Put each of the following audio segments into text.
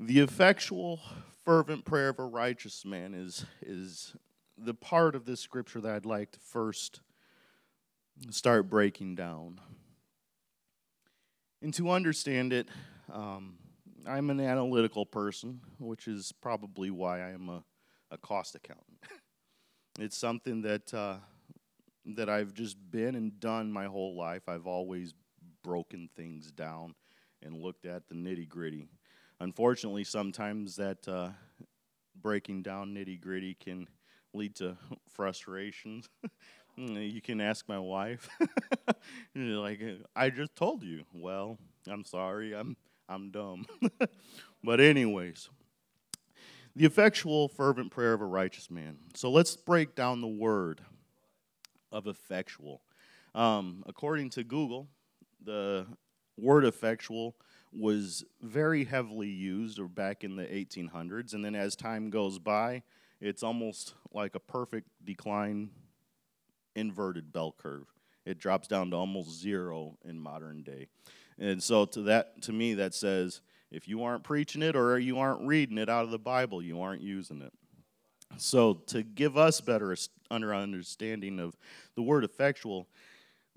The effectual, fervent prayer of a righteous man is, is the part of this scripture that I'd like to first start breaking down. And to understand it, um, I'm an analytical person, which is probably why I am a, a cost accountant. it's something that uh, that I've just been and done my whole life. I've always broken things down and looked at the nitty gritty. Unfortunately, sometimes that uh, breaking down nitty gritty can lead to frustrations. you can ask my wife. like I just told you. Well, I'm sorry. I'm I'm dumb. but anyways, the effectual fervent prayer of a righteous man. So let's break down the word of effectual. Um, according to Google, the word effectual was very heavily used or back in the 1800s and then as time goes by it's almost like a perfect decline inverted bell curve. It drops down to almost zero in modern day. And so to that to me that says if you aren't preaching it or you aren't reading it out of the bible you aren't using it. So, to give us better under understanding of the word effectual,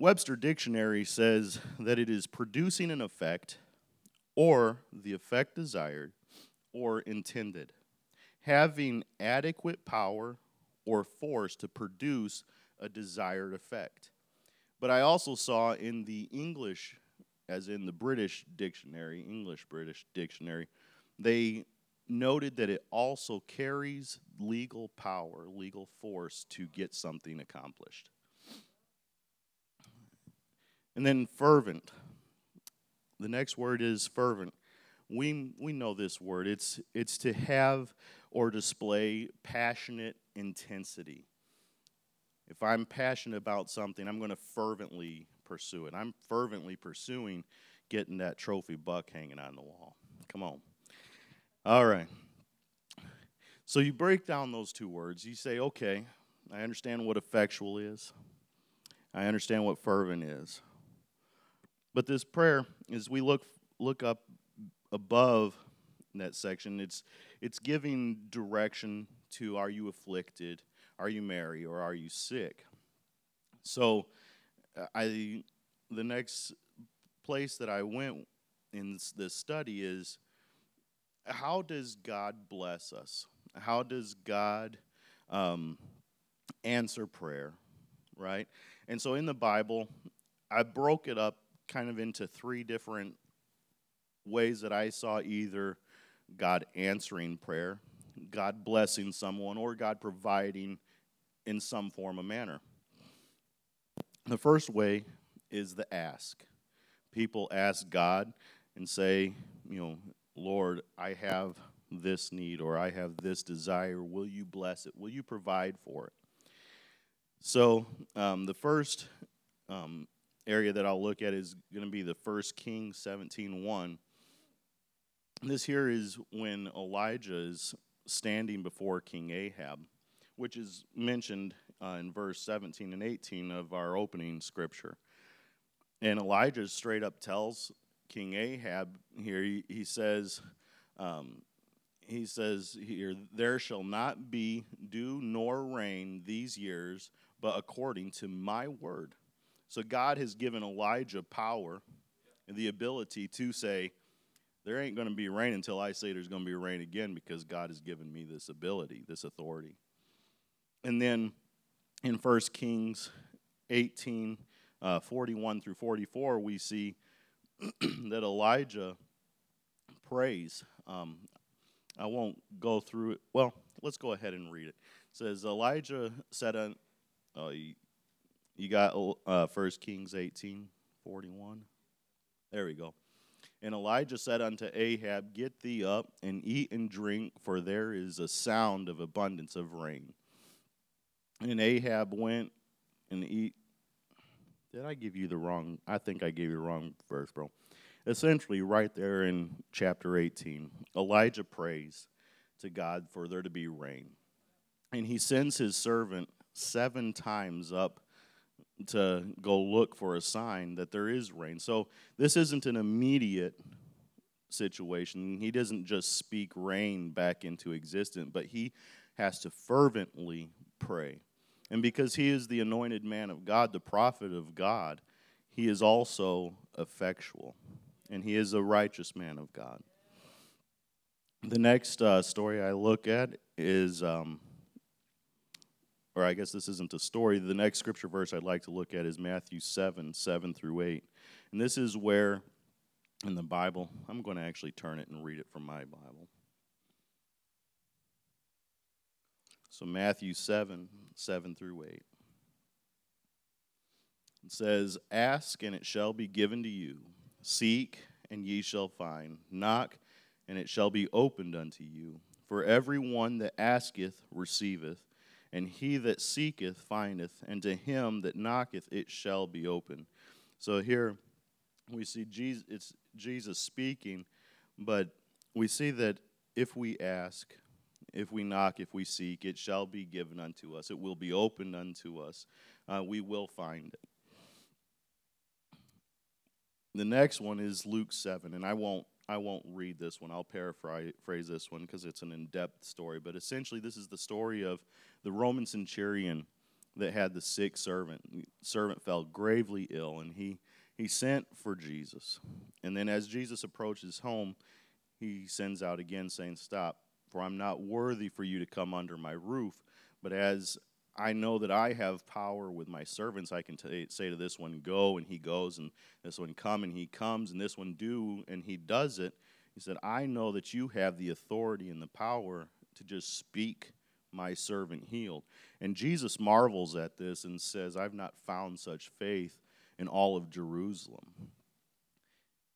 Webster Dictionary says that it is producing an effect or the effect desired or intended, having adequate power or force to produce a desired effect. But I also saw in the English, as in the British dictionary, English British dictionary, they noted that it also carries legal power, legal force to get something accomplished. And then fervent. The next word is fervent. We, we know this word. It's, it's to have or display passionate intensity. If I'm passionate about something, I'm going to fervently pursue it. I'm fervently pursuing getting that trophy buck hanging on the wall. Come on. All right. So you break down those two words. You say, okay, I understand what effectual is, I understand what fervent is. But this prayer, as we look look up above that section, it's it's giving direction to are you afflicted, are you merry, or are you sick? So I the next place that I went in this study is how does God bless us? How does God um, answer prayer, right? And so in the Bible, I broke it up kind of into three different ways that I saw either God answering prayer, God blessing someone, or God providing in some form or manner. The first way is the ask. People ask God and say, you know, Lord, I have this need or I have this desire. Will you bless it? Will you provide for it? So, um, the first um, area that I'll look at is going to be the first King 17:1. This here is when Elijah is standing before King Ahab, which is mentioned uh, in verse 17 and 18 of our opening scripture. And Elijah straight up tells King Ahab here, he, he says, um, he says here, there shall not be dew nor rain these years, but according to my word. So God has given Elijah power and the ability to say, there ain't going to be rain until I say there's going to be rain again because God has given me this ability, this authority. And then in 1 Kings 18, uh, 41 through 44, we see that Elijah prays. Um, I won't go through it. Well, let's go ahead and read it. It says, Elijah said, uh, you, got uh, 1 Kings 18, 41. There we go. And Elijah said unto Ahab, Get thee up and eat and drink, for there is a sound of abundance of rain. And Ahab went and eat did I give you the wrong? I think I gave you the wrong verse, bro. Essentially, right there in chapter 18, Elijah prays to God for there to be rain. And he sends his servant seven times up to go look for a sign that there is rain. So this isn't an immediate situation. He doesn't just speak rain back into existence, but he has to fervently pray. And because he is the anointed man of God, the prophet of God, he is also effectual. And he is a righteous man of God. The next uh, story I look at is, um, or I guess this isn't a story. The next scripture verse I'd like to look at is Matthew 7 7 through 8. And this is where in the Bible, I'm going to actually turn it and read it from my Bible. So, Matthew 7 7 through 8. It says, Ask, and it shall be given to you. Seek, and ye shall find. Knock, and it shall be opened unto you. For every one that asketh receiveth, and he that seeketh findeth, and to him that knocketh it shall be open. So here we see Jesus, it's Jesus speaking, but we see that if we ask, if we knock, if we seek, it shall be given unto us. It will be opened unto us. Uh, we will find it. The next one is Luke 7, and I won't I won't read this one. I'll paraphrase this one because it's an in-depth story, but essentially this is the story of the Roman centurion that had the sick servant. The servant fell gravely ill and he he sent for Jesus. And then as Jesus approaches home, he sends out again saying, "Stop, for I'm not worthy for you to come under my roof, but as I know that I have power with my servants. I can t- say to this one, go, and he goes, and this one, come, and he comes, and this one, do, and he does it. He said, I know that you have the authority and the power to just speak my servant healed. And Jesus marvels at this and says, I've not found such faith in all of Jerusalem.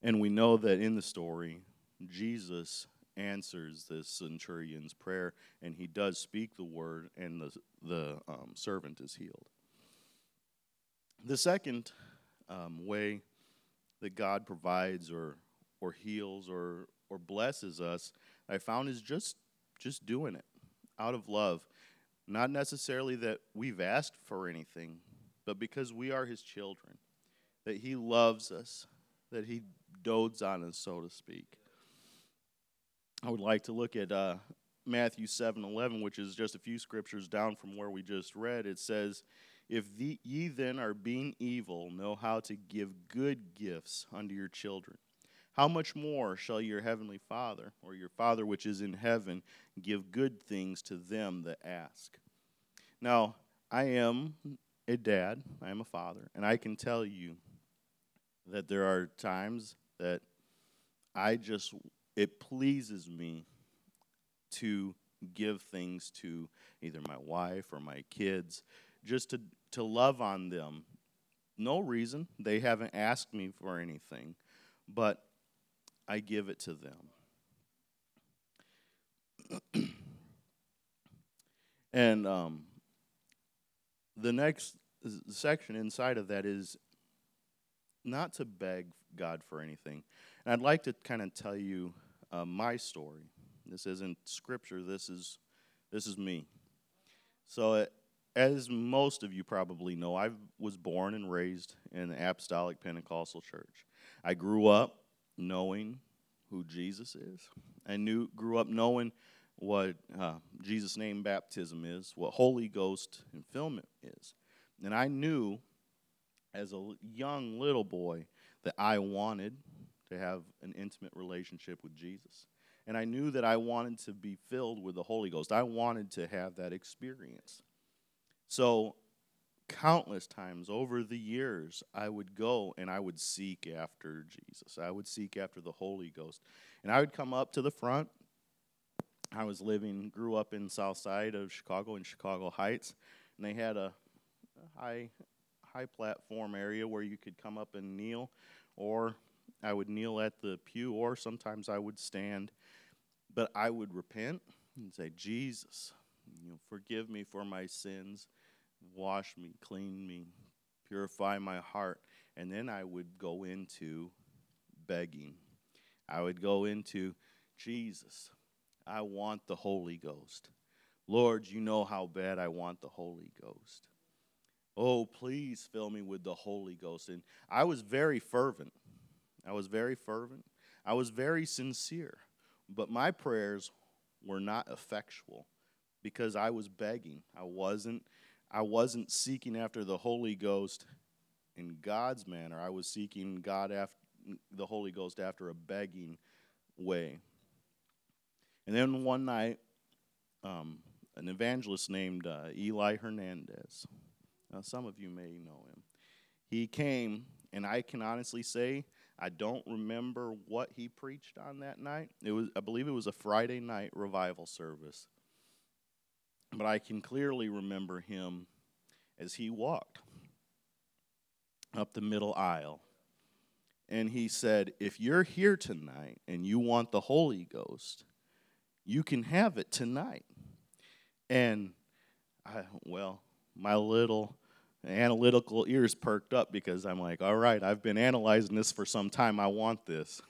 And we know that in the story, Jesus answers this centurion's prayer, and he does speak the word, and the, the um, servant is healed. The second um, way that God provides or, or heals or, or blesses us, I found is just, just doing it out of love. Not necessarily that we've asked for anything, but because we are his children, that he loves us, that he dotes on us, so to speak. I would like to look at uh, Matthew 7 11, which is just a few scriptures down from where we just read. It says, If the, ye then are being evil, know how to give good gifts unto your children, how much more shall your heavenly Father, or your Father which is in heaven, give good things to them that ask? Now, I am a dad, I am a father, and I can tell you that there are times that I just it pleases me to give things to either my wife or my kids just to, to love on them. No reason. They haven't asked me for anything, but I give it to them. and um, the next section inside of that is not to beg God for anything. And I'd like to kind of tell you uh, my story. This isn't scripture. This is this is me. So, uh, as most of you probably know, I was born and raised in the Apostolic Pentecostal Church. I grew up knowing who Jesus is. I knew grew up knowing what uh, Jesus' name baptism is, what Holy Ghost fulfillment is, and I knew as a young little boy that I wanted to have an intimate relationship with Jesus. And I knew that I wanted to be filled with the Holy Ghost. I wanted to have that experience. So, countless times over the years, I would go and I would seek after Jesus. I would seek after the Holy Ghost. And I would come up to the front. I was living, grew up in south side of Chicago in Chicago Heights, and they had a, high high platform area where you could come up and kneel or I would kneel at the pew, or sometimes I would stand. But I would repent and say, Jesus, you know, forgive me for my sins, wash me, clean me, purify my heart. And then I would go into begging. I would go into Jesus, I want the Holy Ghost. Lord, you know how bad I want the Holy Ghost. Oh, please fill me with the Holy Ghost. And I was very fervent. I was very fervent. I was very sincere, but my prayers were not effectual because I was begging. I wasn't I wasn't seeking after the Holy Ghost in God's manner. I was seeking God after the Holy Ghost after a begging way. And then one night, um, an evangelist named uh, Eli Hernandez. Now, some of you may know him. He came, and I can honestly say I don't remember what he preached on that night. It was, I believe, it was a Friday night revival service. But I can clearly remember him as he walked up the middle aisle. And he said, If you're here tonight and you want the Holy Ghost, you can have it tonight. And I, well, my little analytical ears perked up because I'm like, all right, I've been analyzing this for some time. I want this.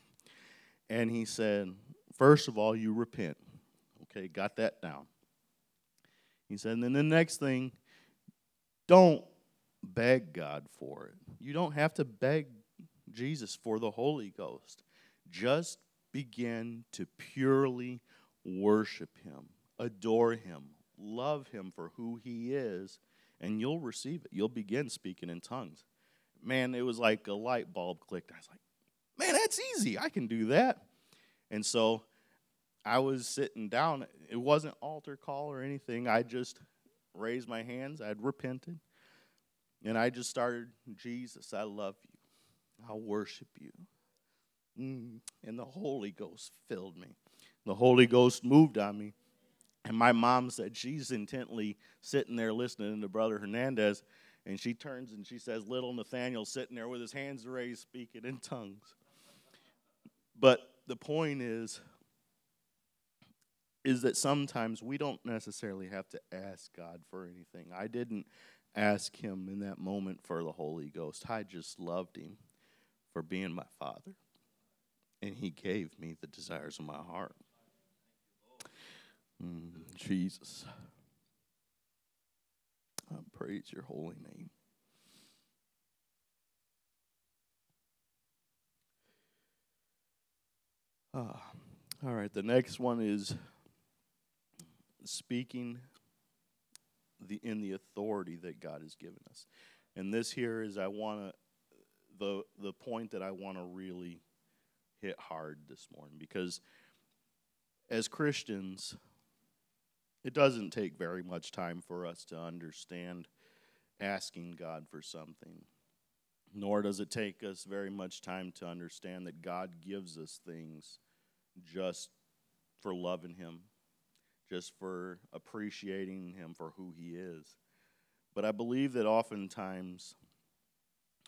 And he said, first of all, you repent. Okay, got that down. He said, and then the next thing, don't beg God for it. You don't have to beg Jesus for the Holy Ghost. Just begin to purely worship Him, adore Him, love Him for who He is, and you'll receive it. You'll begin speaking in tongues. Man, it was like a light bulb clicked. I was like, man, that's easy. I can do that. And so I was sitting down. It wasn't altar call or anything. I just raised my hands. I'd repented. And I just started, Jesus, I love you. I worship you. Mm. And the Holy Ghost filled me. The Holy Ghost moved on me. And my mom said she's intently sitting there listening to Brother Hernandez. And she turns and she says, Little Nathaniel sitting there with his hands raised, speaking in tongues. But the point is, is that sometimes we don't necessarily have to ask God for anything. I didn't ask Him in that moment for the Holy Ghost, I just loved Him for being my Father. And He gave me the desires of my heart. Mm, Jesus. I praise your holy name. Ah, all right, the next one is speaking the in the authority that God has given us. And this here is I want to the the point that I want to really hit hard this morning because as Christians it doesn't take very much time for us to understand asking God for something. Nor does it take us very much time to understand that God gives us things just for loving Him, just for appreciating Him for who He is. But I believe that oftentimes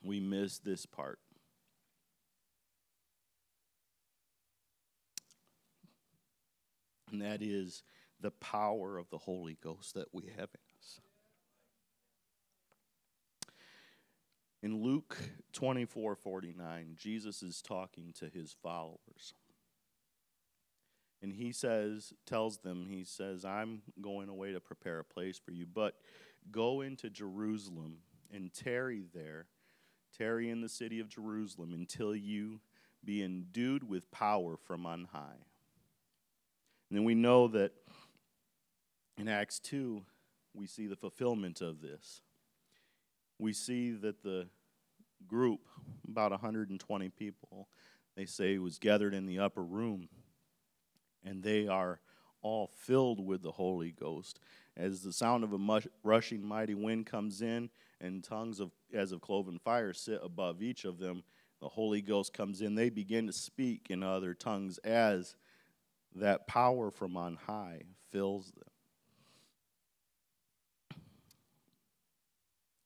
we miss this part. And that is the power of the Holy Ghost that we have in us. In Luke 24 49, Jesus is talking to his followers. And he says, tells them, he says, I'm going away to prepare a place for you, but go into Jerusalem and tarry there, tarry in the city of Jerusalem until you be endued with power from on high. And then we know that in Acts 2, we see the fulfillment of this. We see that the group, about 120 people, they say was gathered in the upper room, and they are all filled with the Holy Ghost. As the sound of a mush, rushing mighty wind comes in, and tongues of as of cloven fire sit above each of them, the Holy Ghost comes in. They begin to speak in other tongues as that power from on high fills them.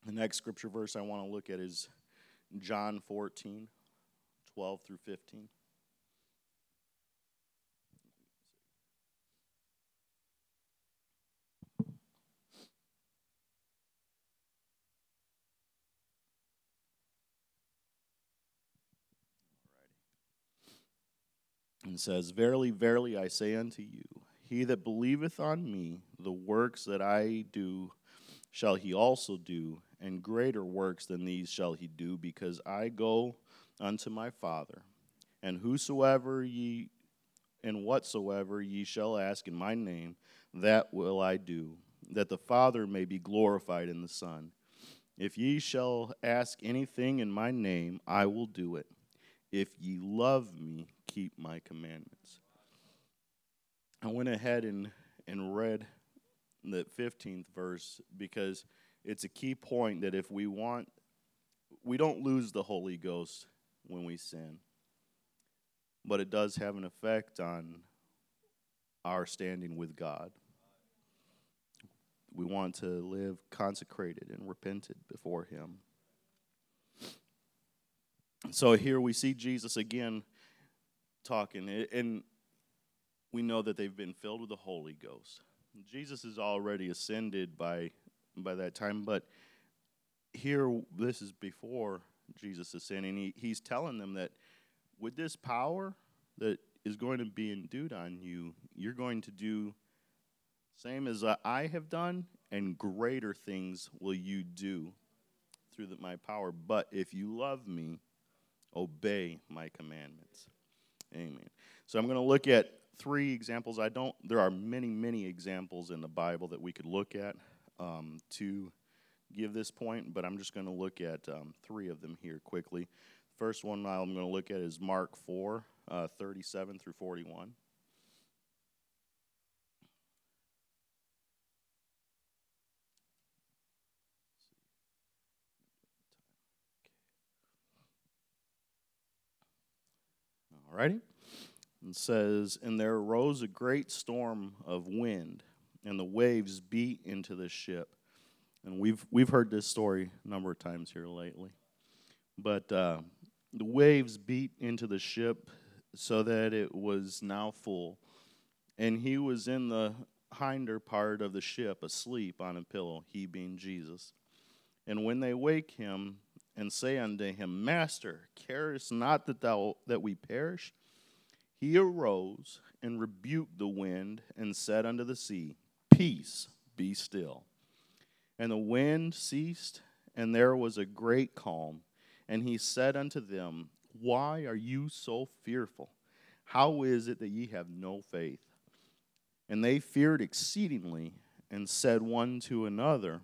The next scripture verse I want to look at is John 14, 12 through 15. and says, Verily, verily, I say unto you, he that believeth on me, the works that I do shall he also do, and greater works than these shall he do, because I go unto my Father. And whosoever ye and whatsoever ye shall ask in my name, that will I do, that the Father may be glorified in the Son. If ye shall ask anything in my name, I will do it. If ye love me, keep my commandments. I went ahead and, and read the 15th verse because it's a key point that if we want, we don't lose the Holy Ghost when we sin, but it does have an effect on our standing with God. We want to live consecrated and repented before Him. So here we see Jesus again talking, and we know that they've been filled with the Holy Ghost. Jesus is already ascended by by that time, but here this is before Jesus ascending. He, he's telling them that with this power that is going to be endued on you, you're going to do same as I have done, and greater things will you do through the, my power. But if you love me, obey my commandments. Amen. So I'm going to look at three examples. I don't. There are many, many examples in the Bible that we could look at um, to give this point, but I'm just going to look at um, three of them here quickly. First one I'm going to look at is Mark 4, uh, 37 through 41. Alrighty. It says, And there arose a great storm of wind, and the waves beat into the ship. And we've, we've heard this story a number of times here lately. But uh, the waves beat into the ship so that it was now full. And he was in the hinder part of the ship, asleep on a pillow, he being Jesus. And when they wake him, and say unto him, Master, carest not that thou that we perish? He arose and rebuked the wind and said unto the sea, Peace, be still. And the wind ceased, and there was a great calm. And he said unto them, Why are you so fearful? How is it that ye have no faith? And they feared exceedingly, and said one to another,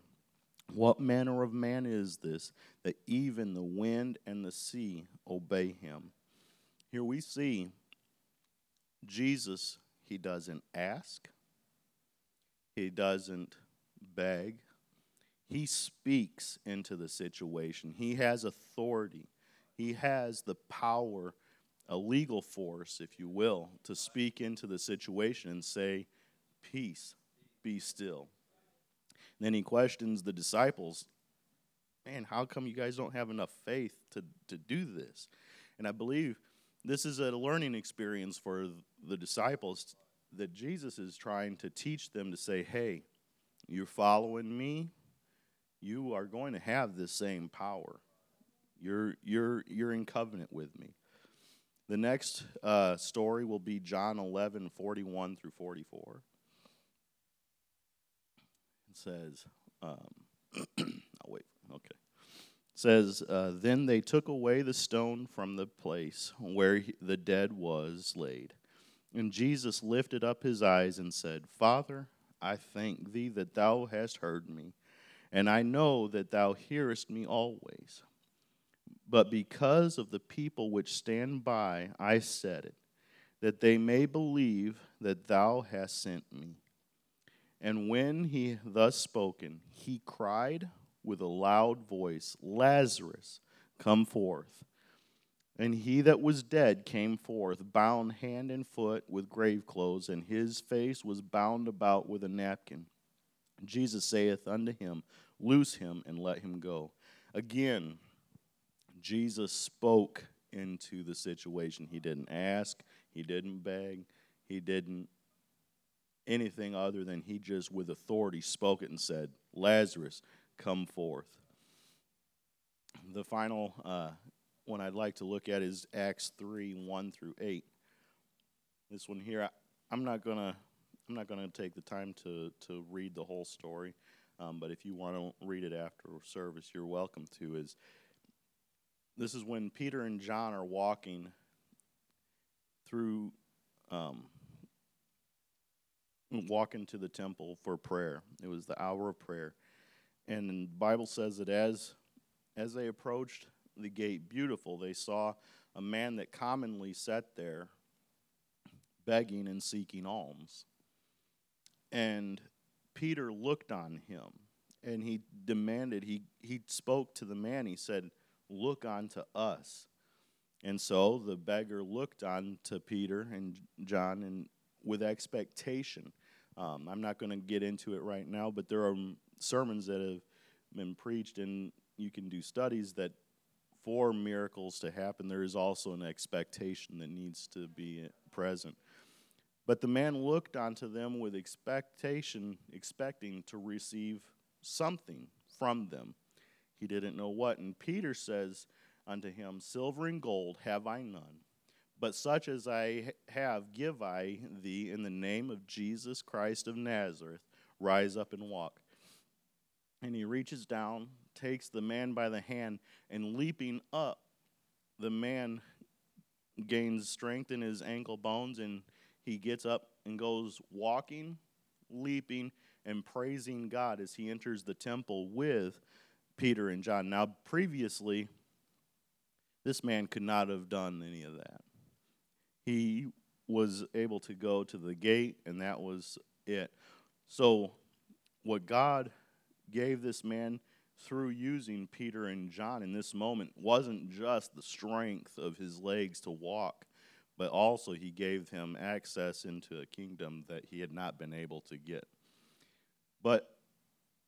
what manner of man is this that even the wind and the sea obey him? Here we see Jesus, he doesn't ask, he doesn't beg, he speaks into the situation. He has authority, he has the power, a legal force, if you will, to speak into the situation and say, Peace, be still. Then he questions the disciples, Man, how come you guys don't have enough faith to, to do this? And I believe this is a learning experience for the disciples that Jesus is trying to teach them to say, Hey, you're following me, you are going to have this same power. You're, you're, you're in covenant with me. The next uh, story will be John 11, 41 through 44 It says, um, I'll wait. Okay. It says, uh, Then they took away the stone from the place where he, the dead was laid. And Jesus lifted up his eyes and said, Father, I thank thee that thou hast heard me, and I know that thou hearest me always. But because of the people which stand by, I said it, that they may believe that thou hast sent me. And when he thus spoken, he cried with a loud voice, Lazarus, come forth. And he that was dead came forth, bound hand and foot with grave clothes, and his face was bound about with a napkin. Jesus saith unto him, Loose him and let him go. Again, Jesus spoke into the situation. He didn't ask, he didn't beg, he didn't anything other than he just with authority spoke it and said, Lazarus, come forth. The final uh, one I'd like to look at is Acts 3 1 through 8. This one here, I, am not going to. I'm not going to take the time to, to read the whole story, um, but if you want to read it after service, you're welcome to. Is this is when Peter and John are walking through um, walking to the temple for prayer. It was the hour of prayer. And the Bible says that as as they approached the gate beautiful, they saw a man that commonly sat there begging and seeking alms. And Peter looked on him and he demanded, he, he spoke to the man. He said, Look unto us. And so the beggar looked on to Peter and John and with expectation. Um, I'm not going to get into it right now, but there are sermons that have been preached, and you can do studies that for miracles to happen, there is also an expectation that needs to be present. But the man looked unto them with expectation, expecting to receive something from them. He didn't know what. And Peter says unto him, Silver and gold have I none, but such as I have give I thee in the name of Jesus Christ of Nazareth. Rise up and walk. And he reaches down, takes the man by the hand, and leaping up, the man gains strength in his ankle bones and he gets up and goes walking, leaping, and praising God as he enters the temple with Peter and John. Now, previously, this man could not have done any of that. He was able to go to the gate, and that was it. So, what God gave this man through using Peter and John in this moment wasn't just the strength of his legs to walk, but also he gave him access into a kingdom that he had not been able to get. But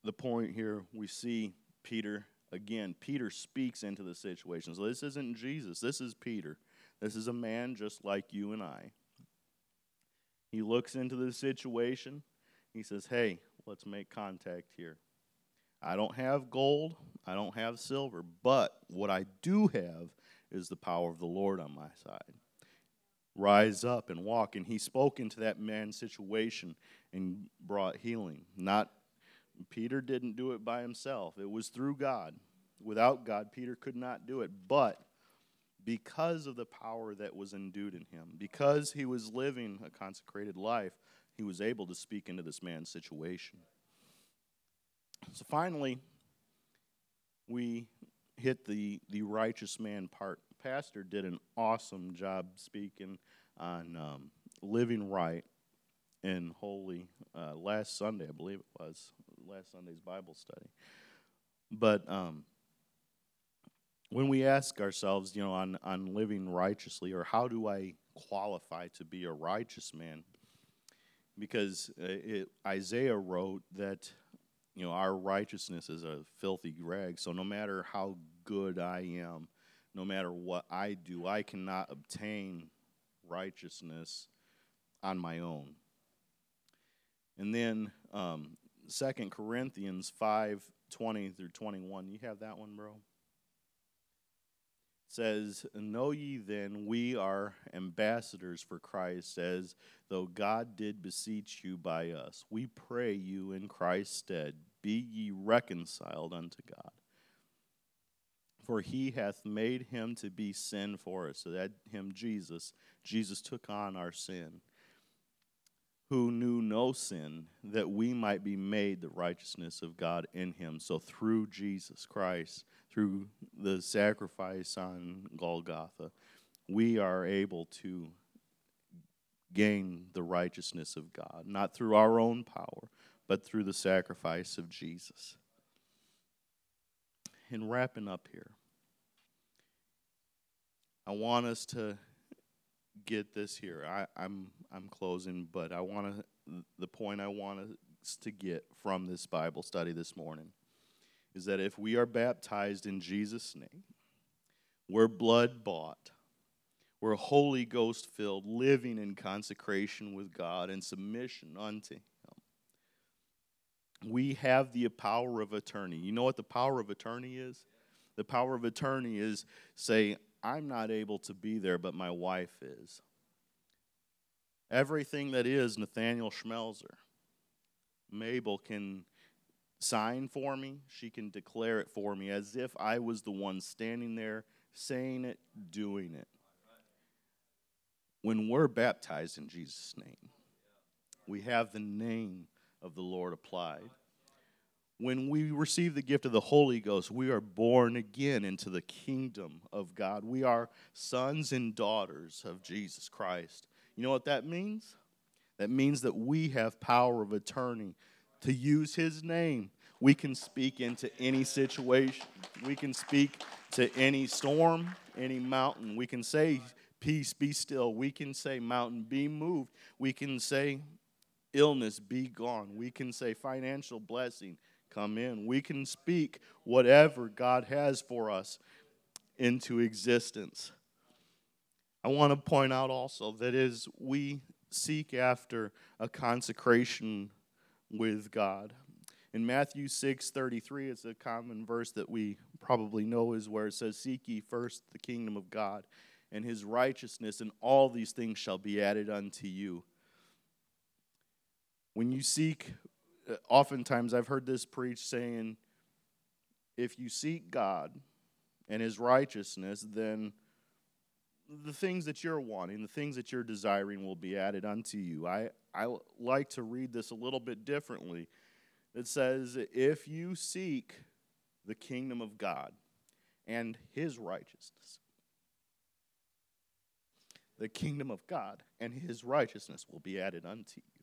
the point here, we see Peter again. Peter speaks into the situation. So this isn't Jesus, this is Peter. This is a man just like you and I. He looks into the situation. He says, Hey, let's make contact here. I don't have gold, I don't have silver, but what I do have is the power of the Lord on my side rise up and walk. And he spoke into that man's situation and brought healing. Not Peter didn't do it by himself. It was through God. Without God, Peter could not do it. But because of the power that was endued in him, because he was living a consecrated life, he was able to speak into this man's situation. So finally, we hit the, the righteous man part pastor did an awesome job speaking on um, living right and holy uh, last Sunday, I believe it was last Sunday's Bible study. But um, when we ask ourselves, you know, on, on living righteously, or how do I qualify to be a righteous man? Because uh, it, Isaiah wrote that, you know, our righteousness is a filthy rag. So no matter how good I am, no matter what I do, I cannot obtain righteousness on my own. And then um, 2 Corinthians 5 20 through 21. You have that one, bro? It says, Know ye then we are ambassadors for Christ, as though God did beseech you by us. We pray you in Christ's stead, be ye reconciled unto God. For he hath made him to be sin for us. So that him, Jesus, Jesus took on our sin, who knew no sin, that we might be made the righteousness of God in him. So through Jesus Christ, through the sacrifice on Golgotha, we are able to gain the righteousness of God, not through our own power, but through the sacrifice of Jesus. In wrapping up here, I want us to get this here. I, am I'm, I'm closing, but I want to the point I want us to get from this Bible study this morning is that if we are baptized in Jesus' name, we're blood bought, we're Holy Ghost filled, living in consecration with God and submission unto Him. We have the power of attorney. You know what the power of attorney is? The power of attorney is say, I'm not able to be there, but my wife is. Everything that is Nathaniel Schmelzer, Mabel can sign for me. She can declare it for me as if I was the one standing there saying it, doing it. when we're baptized in Jesus' name, we have the name of the Lord applied. When we receive the gift of the Holy Ghost, we are born again into the kingdom of God. We are sons and daughters of Jesus Christ. You know what that means? That means that we have power of attorney to use his name. We can speak into any situation. We can speak to any storm, any mountain. We can say, Peace, be still. We can say, Mountain, be moved. We can say, Illness, be gone. We can say, Financial blessing, come in. We can speak whatever God has for us into existence. I want to point out also that as we seek after a consecration with God, in Matthew 6 33, it's a common verse that we probably know is where it says, Seek ye first the kingdom of God and his righteousness, and all these things shall be added unto you. When you seek, uh, oftentimes I've heard this preached saying, if you seek God and his righteousness, then the things that you're wanting, the things that you're desiring will be added unto you. I, I like to read this a little bit differently. It says, If you seek the kingdom of God and his righteousness, the kingdom of God and his righteousness will be added unto you.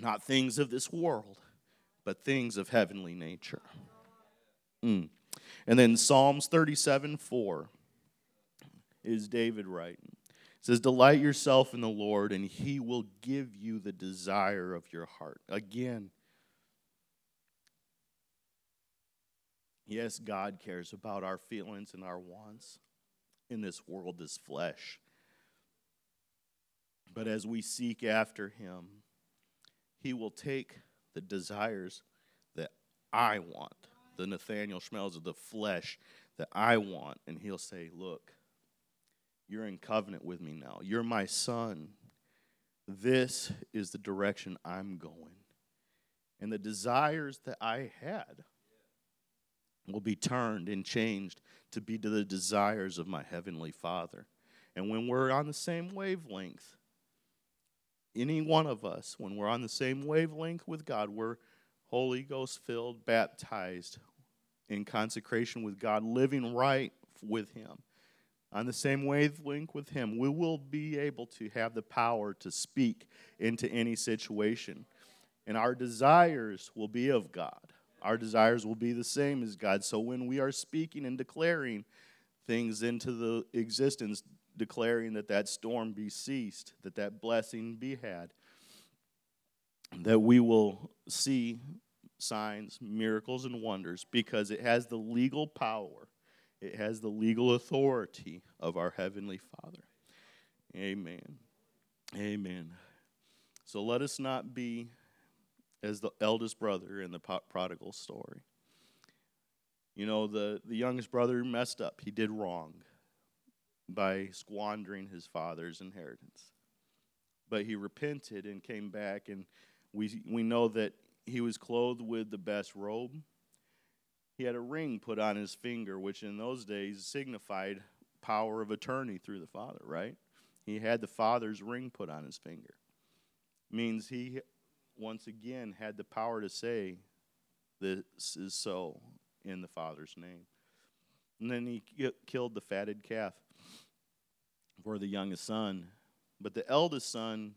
Not things of this world, but things of heavenly nature. Mm. And then Psalms 37 4 is David writing. It says, Delight yourself in the Lord, and he will give you the desire of your heart. Again, yes, God cares about our feelings and our wants in this world, this flesh. But as we seek after him, he will take the desires that I want, the Nathaniel Schmelzer of the flesh that I want, and he'll say, Look, you're in covenant with me now. You're my son. This is the direction I'm going. And the desires that I had will be turned and changed to be to the desires of my heavenly Father. And when we're on the same wavelength, any one of us, when we're on the same wavelength with God, we're Holy Ghost filled, baptized in consecration with God, living right with Him on the same wavelength with Him, we will be able to have the power to speak into any situation. And our desires will be of God. Our desires will be the same as God. So when we are speaking and declaring things into the existence, declaring that that storm be ceased, that that blessing be had, that we will see signs, miracles, and wonders because it has the legal power it has the legal authority of our Heavenly Father. Amen. Amen. So let us not be as the eldest brother in the prodigal story. You know, the, the youngest brother messed up. He did wrong by squandering his father's inheritance. But he repented and came back, and we, we know that he was clothed with the best robe he had a ring put on his finger, which in those days signified power of attorney through the Father, right? He had the Father's ring put on his finger. Means he, once again, had the power to say, This is so in the Father's name. And then he killed the fatted calf for the youngest son. But the eldest son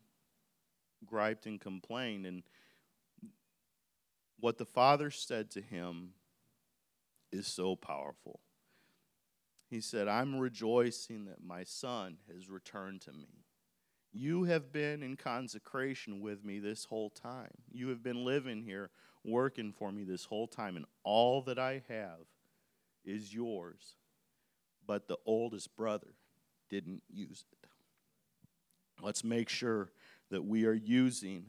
griped and complained. And what the father said to him is so powerful. He said, I'm rejoicing that my son has returned to me. You have been in consecration with me this whole time. You have been living here, working for me this whole time, and all that I have is yours. But the oldest brother didn't use it. Let's make sure that we are using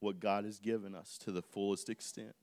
what God has given us to the fullest extent.